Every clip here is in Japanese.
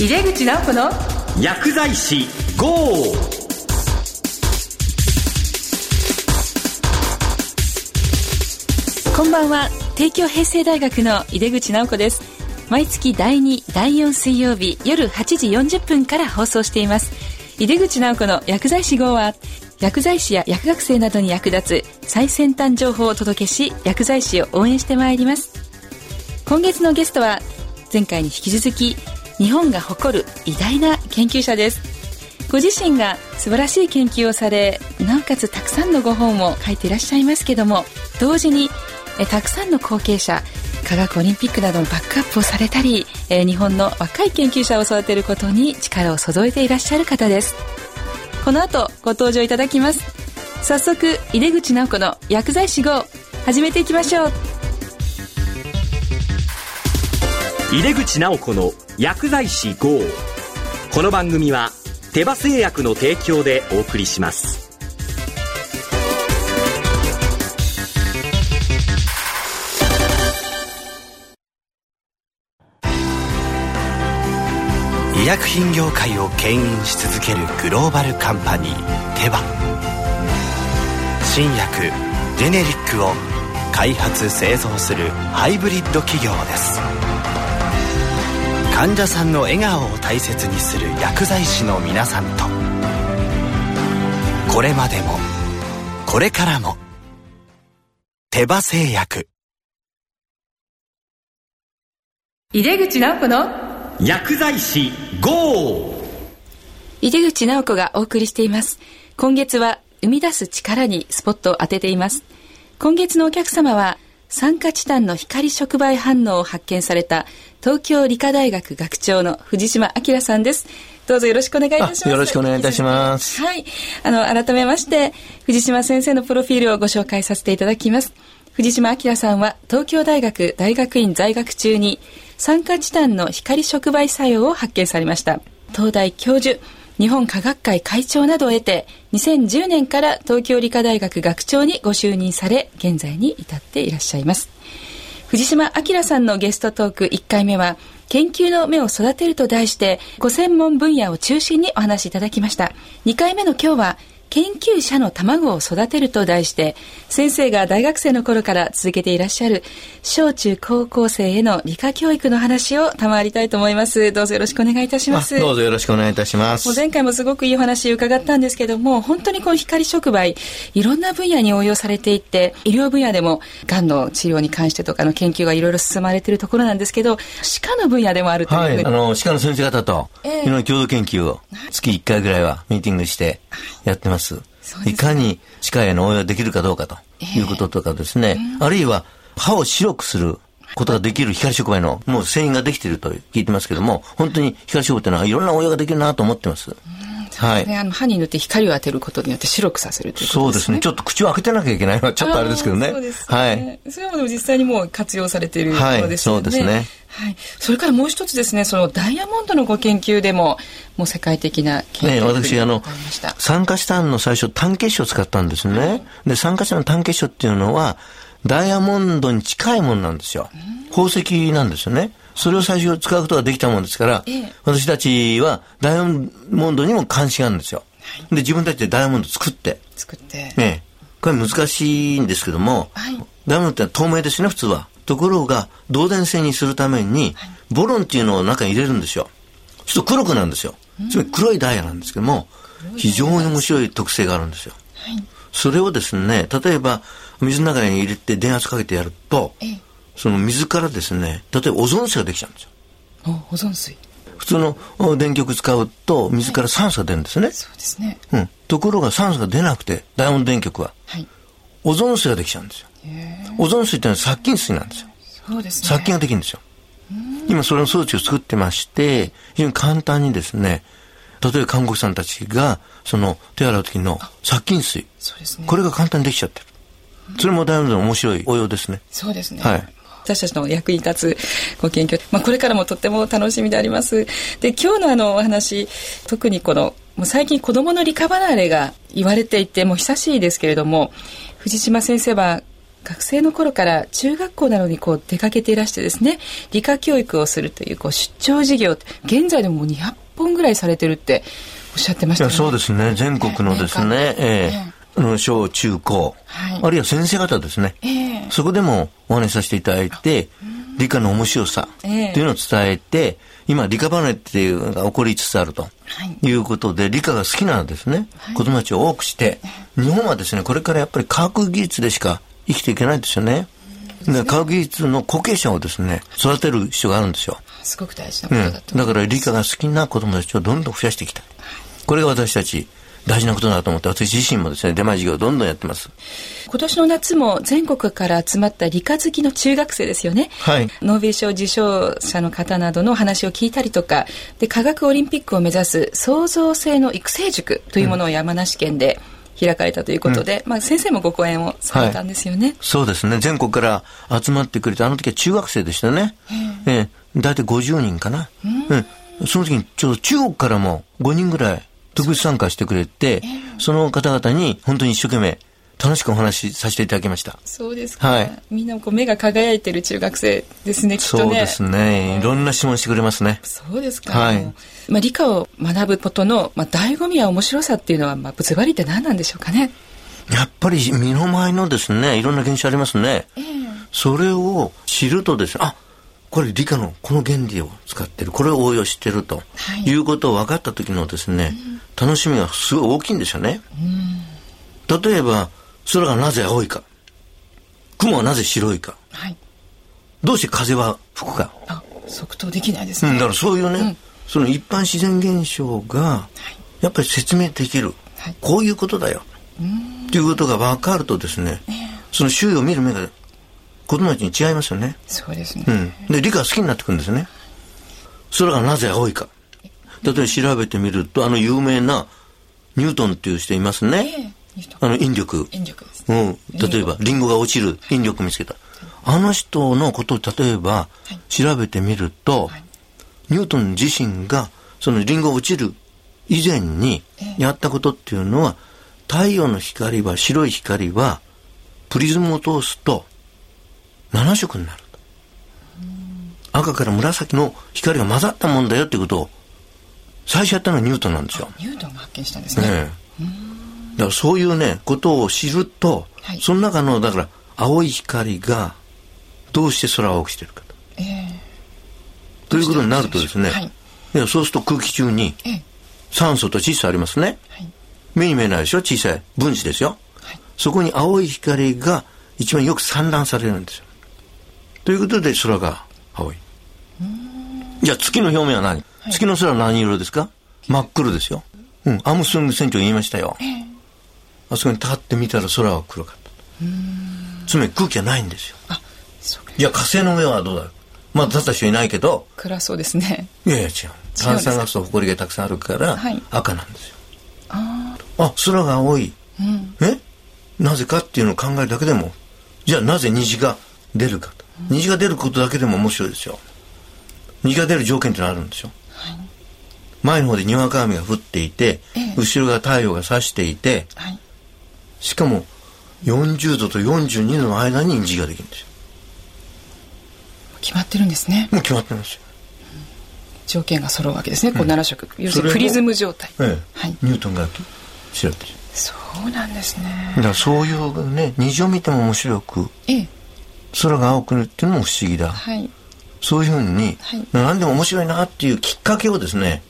井出口直子の薬剤師 GO! こんばんは。帝京平成大学の井出口直子です。毎月第2第4水曜日夜8時40分から放送しています。井出口直子の薬剤師 GO は薬剤師や薬学生などに役立つ最先端情報をお届けし薬剤師を応援してまいります。今月のゲストは前回に引き続き日本が誇る偉大な研究者です。ご自身が素晴らしい研究をされなおかつたくさんのご本を書いていらっしゃいますけども同時にえたくさんの後継者科学オリンピックなどのバックアップをされたり、え日本の若い研究者を育てることに力を注いでいらっしゃる方です。この後ご登場いただきます。早速井出口直子の薬剤師号始めていきましょう。井出口直子の薬剤師 GO この番組は手羽製薬の提供でお送りします。医薬品業界を牽引し続けるグローバルカンパニーテバ。新薬ジェネリックを開発製造するハイブリッド企業です。患者さんの笑顔を大切にする薬剤師の皆さんと。これまでもこれからも手羽製薬。井出口直子の薬剤師 GO! 井出口直子がお送りしています。今月は生み出す力にスポットを当てています。今月のお客様は酸化チタンの光触媒反応を発見された東京理科大学学長の藤島明さんです。どうぞよろしくお願いいたします。よろしくお願いいたします。はい。あの改めまして藤島先生のプロフィールをご紹介させていただきます。藤島明さんは東京大学大学院在学中に酸化チタンの光触媒作用を発見されました。東大教授日本科学会会長などを得て2010年から東京理科大学学長にご就任され現在に至っていらっしゃいます。藤島明さんのゲストトーク1回目は研究の目を育てると題してご専門分野を中心にお話しいただきました。2回目の今日は研究者の卵を育てると題して先生が大学生の頃から続けていらっしゃる小中高校生への理科教育の話を賜りたいと思います。どうぞよろしくお願いいたします。どうぞよろしくお願いいたします。もう前回もすごくいいお話伺ったんですけども本当にこの光触媒いろんな分野に応用されていって医療分野でもがんの治療に関してとかの研究がいろいろ進まれているところなんですけど歯科の分野でもあるというはいあの歯科の先生方といろんな共同研究を月1回ぐらいはミーティングしてやってます。いかに歯科への応用できるかどうかということとかですね、あるいは歯を白くすることができる光触媒のもう繊維ができていると聞いてますけども、本当に光触媒というのはいろんな応用ができるなと思ってます。はい、ね、あの歯に塗って光を当てることによって白くさせるということですね。そうですね。ちょっと口を開けてなきゃいけないのはちょっとあれですけどね。そうです、ね、はい。それはでも実際にもう活用されているものですよね。はい、そうですね。はい。それからもう一つですね、そのダイヤモンドのご研究でも、もう世界的な研究ね、私、あの、酸化チタンの最初、単結晶を使ったんですね。はい、で、酸化チタンの単結晶っていうのは、ダイヤモンドに近いものなんですよ。宝石なんですよね。それを最初使うことができたものですから、ええ、私たちはダイヤモンドにも関心があるんですよ。で、自分たちでダイヤモンド作って。作って。ねこれ難しいんですけども、はい、ダイヤモンドって透明ですね、普通は。ところが、導電線にするために、ボロンっていうのを中に入れるんですよ。ちょっと黒くなるんですよ。つまり黒いダイヤなんですけども、非常に面白い特性があるんですよ。はい、それをですね、例えば、水の中に入れて電圧かけてやると、その水からですね、例えばオゾン水ができちゃうんですよ。オゾン水普通の電極使うと水から酸素が出るんですね。そうですね。うん。ところが酸素が出なくて、ダイヤモンド電極は、はい、オゾン水ができちゃうんですよ。オゾン水ってのは殺菌水なんですよ。そうですね。殺菌ができるんですよ。今それの装置を作ってまして、非常に簡単にですね、例えば看護師さんたちが、その手洗う時の殺菌水。そうですね。これが簡単にできちゃってる。それもダイヤモンドの面白い応用ですね。そうですね。はい。私たちの役に立つご研究、まあ、これからもとっても楽しみであります。で、今日のあのお話、特にこの、もう最近子供の理科離れが言われていて、もう久しいですけれども、藤島先生は学生の頃から中学校などにこう出かけていらしてですね理科教育をするというこう出張授業現在でももう200本ぐらいされてるっておっしゃってましたね。そうですね。全国のですね、えー、えー、小中高、はい、あるいは先生方ですね、えー、そこでもお話しさせていただいて理科の面白さというのを伝えて、今理科離れっていうのが起こりつつあるとい。うことで、理科が好きなですね、子供たちを多くして、日本はですね、これからやっぱり科学技術でしか生きていけないですよね。で科学技術の後継者をですね、育てる必要があるんですよ。すごく大事なことだと、うん、だから理科が好きな子供たちをどんどん増やしていきたい。これが私たち大事なことだと思って私自身もですね出前授業をどんどんやってます。今年の夏も全国から集まった理科好きの中学生ですよね、はい、ノーベル賞受賞者の方などの話を聞いたりとか。で科学オリンピックを目指す創造性の育成塾というものを山梨県で、開かれたということで、うん、まあ、先生もご講演をされたんですよね、はい、そうですね。全国から集まってくれてあの時は中学生でしたね、え。え大体50人かな、うん、うん、その時にちょうど中国からも5人ぐらい特別参加してくれて、その方々に本当に一生懸命楽しくお話しさせていただきました。そうですか。はい。みんなこう目が輝いてる中学生ですね、きっとね。そうですね。いろんな質問してくれますね。そうですか。はい。まあ理科を学ぶことの、まあ醍醐味や面白さっていうのは、まあズバリって何なんでしょうかね。やっぱり身の前のですね、いろんな現象ありますね。えー、それを知るとですね、あこれ理科のこの原理を使ってる。これを応用してると、はい、いうことを分かった時のですね、うん、楽しみがすごい大きいんですよね、うん、例えば空がなぜ青いか。雲はなぜ白いか、はい、どうして風は吹くか。あ即答できないですね、うん、だからそういうね、うん、その一般自然現象がやっぱり説明できる、はい、こういうことだよ。ということが分かるとですね、その周囲を見る目が子供たちに違いますよね。そうですね。うん。で、理科好きになってくるんですね。それがなぜ青いか。例えば調べてみると、あの有名なニュートンっていう人いますね。えー、あの引力。引力ですね。うん。例えば、リンゴが落ちる引力見つけた。あの人のことを例えば調べてみると、はい、ニュートン自身がそのリンゴ落ちる以前にやったことっていうのは、太陽の光は白い光はプリズムを通すと7色になると。赤から紫の光が混ざったもんだよっていうことを最初やったのはニュートンなんですよ。ニュートンが発見したんですね。ねだからそういうね、ことを知ると、はい、その中の、だから、青い光がどうして空を青くしてるかと。えー、ということになるとですね、はい、いやそうすると空気中に酸素と窒素ありますね。はい、目に見えないでしょ？小さい分子ですよ。はい、そこに青い光が一番よく散乱されるんですよ。ということで空が青い。じゃあ月の表面は何、はい、月の空は何色ですか？真っ黒ですよ。うん、アムストロング船長言いましたよ。あそこに立ってみたら空は黒かった。つまり空気はないんですよ。あ、そうじゃあ火星の上はどうだまだ立った人いないけど。暗そうですね。いやいや違う。炭酸ガスと埃がたくさんあるから赤なんですよ。はい、ああ、空が青い。うん、え？なぜかっていうのを考えるだけでも、じゃあなぜ虹が出るかと。虹が出ることだけでも面白いですよ。虹が出る条件ってのあるんですよ、はい、前の方でにわか雨が降っていて、ええ、後ろが太陽が差していて、はい、しかも40度と42度の間に虹ができるんですよ。決まってるんですね。もう決まってますよ。条件が揃うわけですね、こう7色要するにプリズム状態、ええ。はい、ニュートンが調べて。るそうなんですね。だからそういうね虹を見ても面白く、ええ、空が青くなるっていうのも不思議だ、はい、そういうふうに、はい、何でも面白いなっていうきっかけをですね、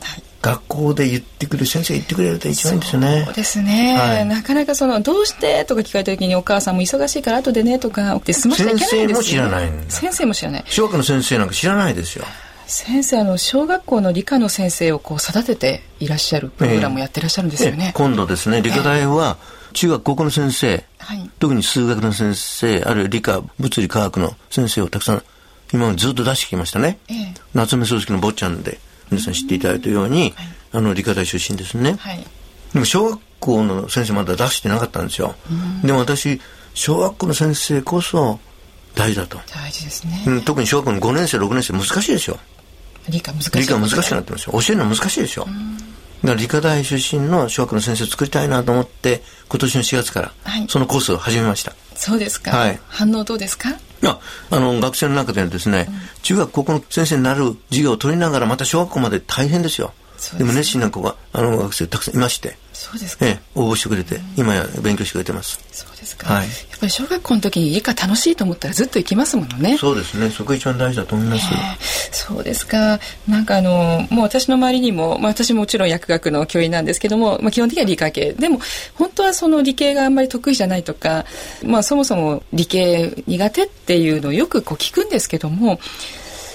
はい、学校で言ってくれる先生言ってくれると一番いいですよね。そうですね、はい、なかなかそのどうしてとか聞かれた時にお母さんも忙しいから後でねとかって済ましちゃいけないんですよ、先生も知らない。先生も知らない。小学の先生なんか知らないですよ。先生あの小学校の理科の先生をこう育てていらっしゃるプログラムをやってらっしゃるんですよね。えー、今度ですね理科大は、えー中学高校の先生、はい、特に数学の先生あるいは理科物理科学の先生をたくさん今までずっと出してきましたね、ええ、夏目漱石の坊ちゃんで皆さん知っていただいたように、はい、あの理科大出身ですね、はい、でも小学校の先生まだ出してなかったんですよ。でも私小学校の先生こそ大事だと。大事ですね、うん、特に小学校の5年生6年生難しいでしょ理科難しい。理科難しくなってますよ。教えるの難しいでしょだから理科大出身の小学の先生を作りたいなと思って今年の4月からそのコースを始めました、はい、そうですか。はい。反応どうですか？いや、あの、学生の中ではですね、中学、高校の先生になる授業を取りながら、また小学校まで大変ですよ。でも熱心な子が、あの、学生たくさんいまして、そうですか。ええ、応募してくれて、今や勉強してくれてます。そうですか。はいやっぱり小学校の時に理科楽しいと思ったらずっと行きますものね。そうですね、そこが一番大事だと思います。えーそうですか。なんかあの、もう私の周りにも、まあ私ももちろん薬学の教員なんですけども、まあ基本的には理科系。でも、本当はその理系があんまり得意じゃないとか、まあそもそも理系苦手っていうのをよくこう聞くんですけども、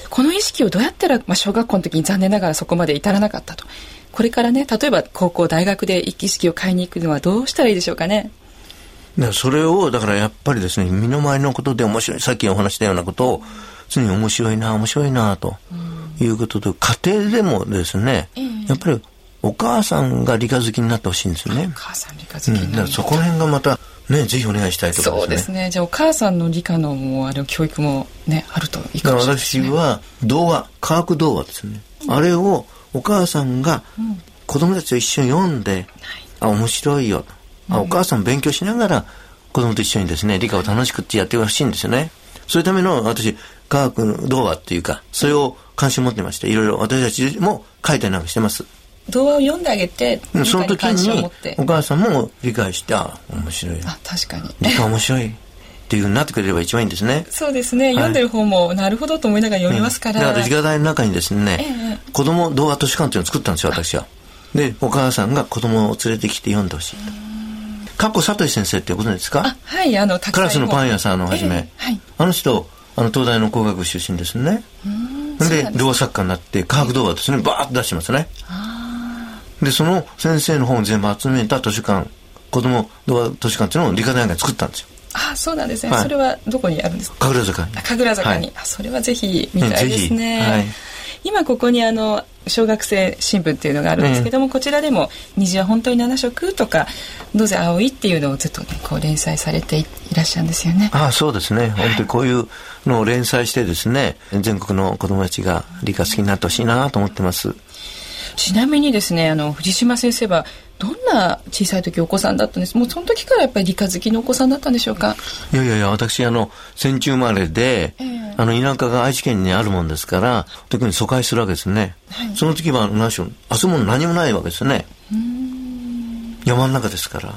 この意識をどうやったら、まあ小学校の時に残念ながらそこまで至らなかったと。これからね、例えば高校、大学で意識を変えに行くのはどうしたらいいでしょうかね。それを、だからやっぱりですね、身の回りのことで面白い、さっきお話したようなことを、常に面白いな、面白いな、ということで、家庭でもですね、やっぱりお母さんが理科好きになってほしいんですよね。お。母さん理科好きうん、になるだからそこら辺がまた、ね、ぜひお願いしたいところそうですね。じゃあお母さんの理科のもうあれ教育もねあるといいかもしれないですね。私は童話科学童話ですね、あれをお母さんが子供たちと一緒に読んで、あ面白いよと、あお母さん勉強しながら子供と一緒にですね理科を楽しくってやってほしいんですよね。そういうための私科学の童話っていうかそれを関心を持ってましていろいろ私たちも書いたりなんかしてます童話を読んであげてうんその時にお母さんも理解してあ面白い。よあ確かに。理科面白い。っていうふうになってくれれば一番いいんですね。そうですね、読んでる方もなるほどと思いながら読みますから、だから理科大の中にですね、え子供童話図書館っていうのを作ったんですよ私は。でお母さんが子供を連れてきて読んでほしいかっこ佐藤先生ってご存知ですか？あはいあのクラスのパン屋さんのはじめ、ええはい。あの人あの東大の工学部出身ですね。で童話作家になって科学童話ですねバーッと出してますねでその先生の本を全部集めた図書館子供童話図書館っていうのを理科大学が作ったんですよ。あそうなんですね、はい。それはどこにあるんですか？神楽坂に。あ神楽坂に、はい。あそれはぜひ見たいですね、はい。今ここにあの小学生新聞っていうのがあるんですけども、こちらでも「虹は本当に7色」とか「どうぜ青い」っていうのをずっとねこう連載されていらっしゃるんですよね。ああそうですね。本当にこういうのを連載してですね全国の子供たちが理科好きになってほしいなと思ってますちなみにですねあの藤島先生はどんな小さい時お子さんだったんです？もうその時からやっぱり理科好きのお子さんだったんでしょうか？いやいやいや私あの戦中生まれで、ええ。あの田舎が愛知県にあるもんですから特に疎開するわけですね、はい。その時は何しろ遊ぶもの何もないわけですね。山の中ですから。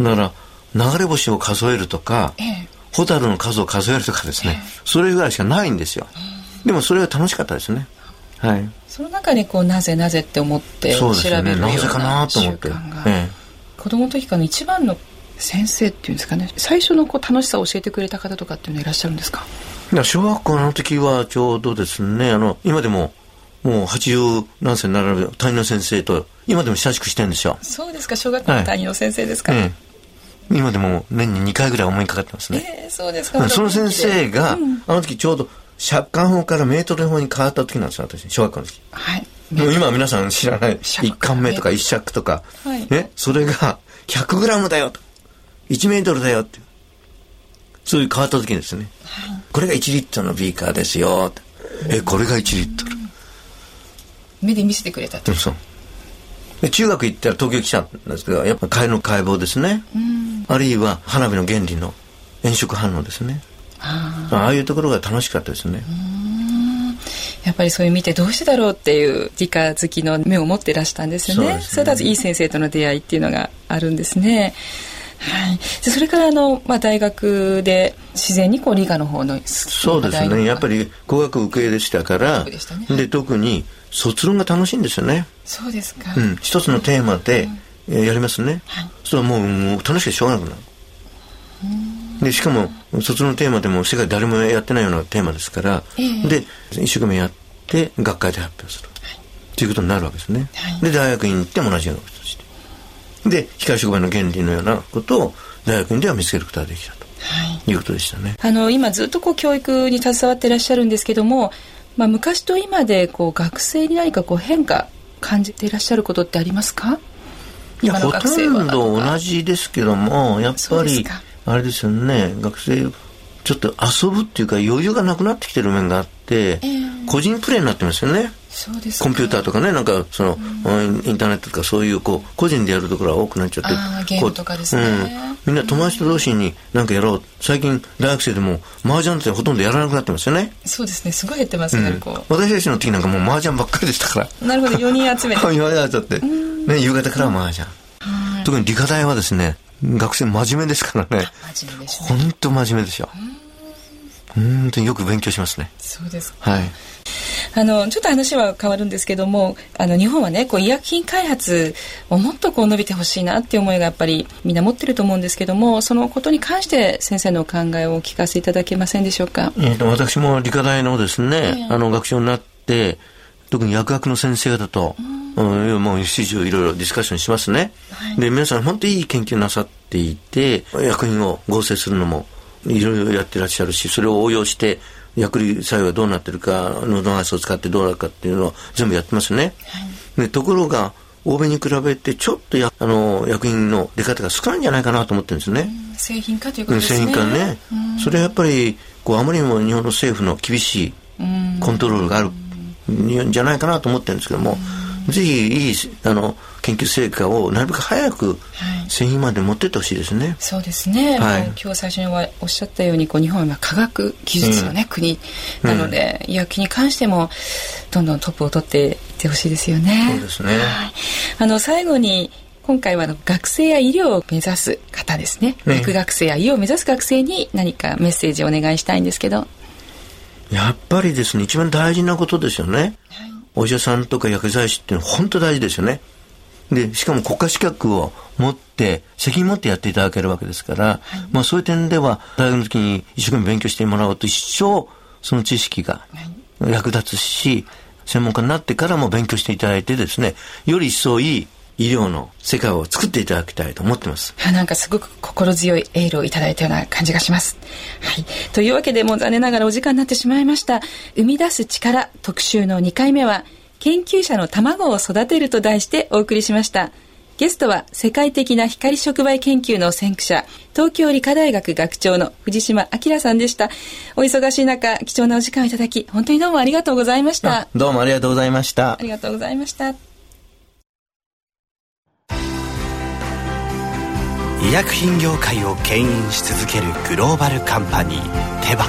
だから流れ星を数えるとか、ええ。ホタルの数を数えるとかですね、それぐらいしかないんですよ。でもそれが楽しかったですね。はいその中でこうなぜなぜって思って調べるような習と思って、慣が、え子供の時からの一番の先生っていうんですかね。最初のこう楽しさを教えてくれた方とかっていうのはいらっしゃるんですか？小学校の時はちょうどですねあの今でももう80何歳になられる担任の先生と今でも親しくしてるんですよ、そうですか。小学校の担任の先生ですか、ええ、今でも年に2回ぐらい思いかかってますね、ええそうですか。うんその先生が、うん。あの時ちょうど借款法からメートル法に変わった時なんですよ私小学校の時。はい。でも今は皆さん知らない借1巻目とか1尺とか、はい。ね、それが100グラムだよと。1メートルだよって。そういう変わった時にですね、これが1リットルのビーカーですよえこれが1リットル、目で見せてくれたと。うん、そう。で中学行ったら東京来たんですけどやっぱ貝の解剖ですね、あるいは花火の原理の炎色反応ですねあああいうところが楽しかったですね、やっぱりそういう見てどうしてだろうっていう理科好きの目を持ってらしたんですよね。そね。それだといい先生との出会いっていうのがあるんですね。はい、でそれからあの、まあ、大学で自然にこう理科の方のそうですね。やっぱり工学受けでしたからでね。で特に卒論が楽しいんですよね、そうですか、うん、一つのテーマで、えーやりますね、はい。それはもうもう楽しくてしょうがなくなるでしかも卒論のテーマでも世界誰もやってないようなテーマですから、ええ。で一生懸命やって学会で発表する、ということになるわけですね、はい。で大学院行っても同じようなことをして。で光触媒の原理のようなことを大学院では見つけることができたと。はい。いうことでしたね。あの今ずっとこう教育に携わっていらっしゃるんですけども、まあ、昔と今でこう学生に何かこう変化感じていらっしゃることってありますか？いやほとんど同じですけどもやっぱりあれですよね。学生ちょっと遊ぶっていうか余裕がなくなってきてる面があって、ええ。個人プレーになってますよね。コンピューターとかねなんかその、インターネットとかそういうこう個人でやるところが多くなっちゃってゲームとかですね、うん、みんな友達と同士になんかやろう。最近大学生でも麻雀ってほとんどやらなくなってますよね。そうですね。すごい減ってますね、うん、こう。私たちの時なんかもう麻雀ばっかりでしたから。なるほど4人集めて。4人集めて、ね、夕方から麻雀、特に理科大はですね学生真面目ですからね。真面目です、ね、本当真面目ですよ本当によく勉強しますね。そうですはい。あのちょっと話は変わるんですけどもあの日本はねこう医薬品開発をもっとこう伸びてほしいなっていう思いがやっぱりみんな持ってると思うんですけどもそのことに関して先生のお考えをお聞かせいただけませんでしょうか、えーと、私も理科大のですね、えー、あの学長になって特に薬学の先生方と、うん、もう始終いろいろディスカッションしますね、はい、で皆さん本当にいい研究なさっていて薬品を合成するのもいろいろやってらっしゃるしそれを応用して薬理作用がどうなってるか喉ガスを使ってどうなるかっていうのを全部やってますね、はい、でところが欧米に比べてちょっとやあの薬品の出方が少ないんじゃないかなと思ってるんですね、製品化ということですね。製品化ね、それはやっぱりこうあまりにも日本の政府の厳しいコントロールがあるん。じゃないかなと思ってるんですけども、ぜひいいあの研究成果をなるべく早く製品まで持ってってほしいですね、はい、そうですね、はい、今日最初におっしゃったようにこう日本は今科学技術のね、うん、国なので、うん、医薬品に関してもどんどんトップを取っていってほしいですよね。そうですね、はい、あの最後に今回は学生や医療を目指す方ですね、ね。薬学生や医療を目指す学生に何かメッセージをお願いしたいんですけど。やっぱりですね一番大事なことですよね、はい。お医者さんとか薬剤師っていうのは本当大事ですよね。で、しかも国家資格を持って、責任持ってやっていただけるわけですから、はい、まあそういう点では、大学の時に一生懸命勉強してもらうと一生その知識が役立つし、専門家になってからも勉強していただいてですね、より一層いい医療の世界を作っていただきたいと思ってます。なんかすごく心強いエールをいただいたような感じがします。はい。というわけでもう残念ながらお時間になってしまいました。生み出す力特集の2回目は、研究者の卵を育てると題してお送りしました。ゲストは世界的な光触媒研究の先駆者、東京理科大学学長の藤島明さんでした。お忙しい中、貴重なお時間をいただき、本当にどうもありがとうございました。どうもありがとうございました。ありがとうございました。医薬品業界を牽引し続けるグローバルカンパニーテバ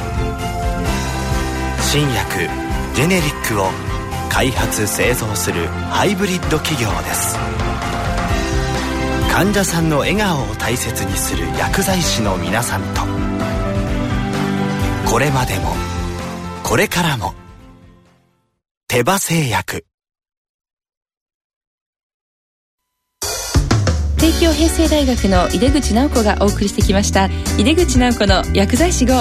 新薬ジェネリックを開発製造するハイブリッド企業です。患者さんの笑顔を大切にする薬剤師の皆さんと。これまでもこれからも手羽製薬。帝京平成大学の井出口直子がお送りしてきました。井出口直子の薬剤師号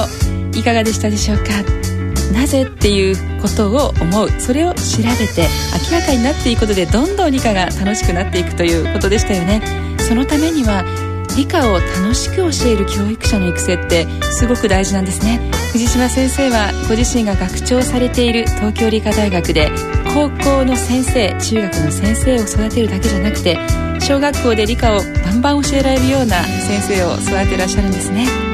いかがでしたでしょうか？なぜっていうことを思うそれを調べて明らかになっていくことでどんどん理科が楽しくなっていくということでしたよね。そのためには理科を楽しく教える教育者の育成ってすごく大事なんですね。藤島先生はご自身が学長されている東京理科大学で高校の先生中学の先生を育てるだけじゃなくて小学校で理科をバンバン教えられるような先生を育てらっしゃるんですね。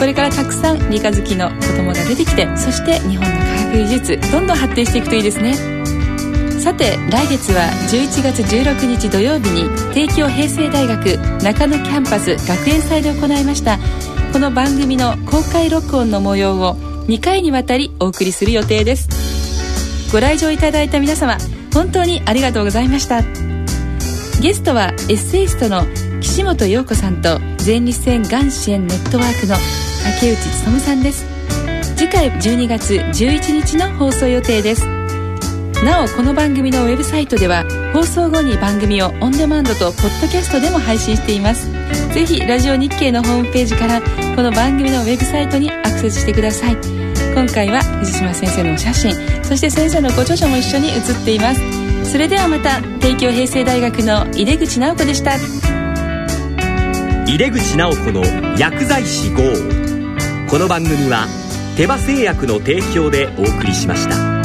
これからたくさん理科好きの子供が出てきてそして日本の科学技術どんどん発展していくといいですね。さて来月は11月16日土曜日に帝京平成大学中野キャンパス学園祭で行いましたこの番組の公開録音の模様を2回にわたりお送りする予定です。ご来場いただいた皆様本当にありがとうございました。ゲストはエッセイストの岸本陽子さんと前立腺がん支援ネットワークの竹内勉さんです。次回12月11日の放送予定です。なおこの番組のウェブサイトでは放送後に番組をオンデマンドとポッドキャストでも配信しています。ぜひラジオ日経のホームページからこの番組のウェブサイトにアクセスしてください。今回は藤島先生のお写真そして先生のご著書も一緒に写っています。それではまた帝京平成大学の井出口直子でした。井出口直子の薬剤師号。この番組は手羽製薬の提供でお送りしました。